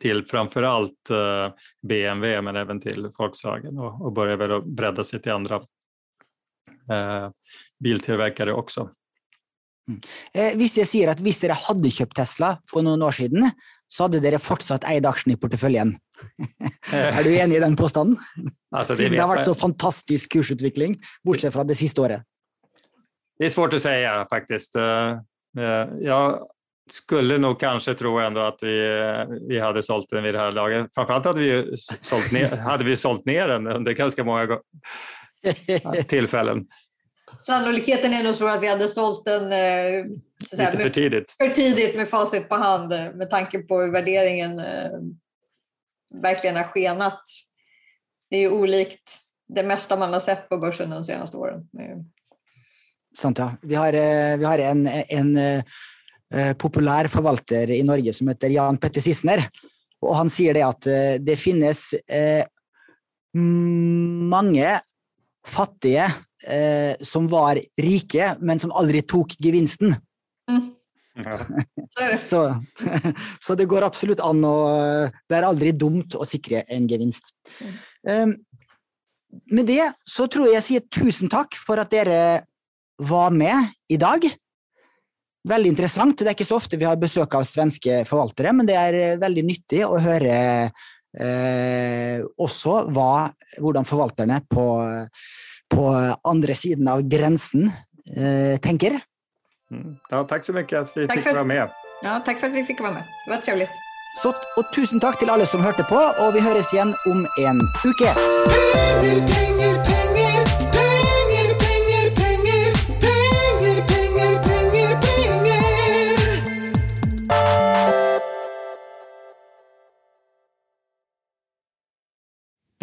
till framförallt eh, BMW men även till Volkswagen och, och börjar väl bredda sig till andra eh, biltillverkare också. Mm. Eh, hvis jeg sier at hvis dere hadde kjøpt Tesla for noen år siden, så hadde dere fortsatt eid aksjen i porteføljen. er du enig i den påstanden? Alltså, Siden det har jag. så fantastisk kursutvikling, bortsett fra det siste året. Det är svårt att säga faktiskt. Eh, eh, Jag skulle nog kanske tro ändå att vi, vi hade sålt den vid det här laget. Framförallt hade vi ju sålt ner, hade vi sålt ner den under ganska många tillfällen. Sannolikheten är nog stor att vi hade sålt den eh, så att säga, för tidigt. för tidigt med facit på hand eh, med tanke på hur värderingen eh, verkligen har skenat. Det är ju olikt det mesta man har sett på börsen de senaste åren. Sant, ja. Vi har, vi har en, en populær forvalter i Norge som heter Jan Petter Sissener. Og han sier det at eh, det finnes eh, mange fattige eh, som var rike, men som aldri tok gevinsten. Ja. Så är det. Så, det går absolutt an å Det er aldri dumt å sikre en gevinst. Um, med det så tror jeg jeg sier tusen takk for at dere var med i dag. Veldig interessant. Det er ikke så ofte vi har besøk av svenske forvaltere, men det er eh, veldig nyttig å høre eh, også hva, hvordan forvalterne på, på andre siden av grensen eh, tenker. Mm. Ja, tack så mycket att vi Tack fick för- vara med. Ja, tack för att vi fick vara med. Det var trevligt. Så, og tusen takk til alle som hørte på, og vi høres igjen om en uke. Penger, penger, penger,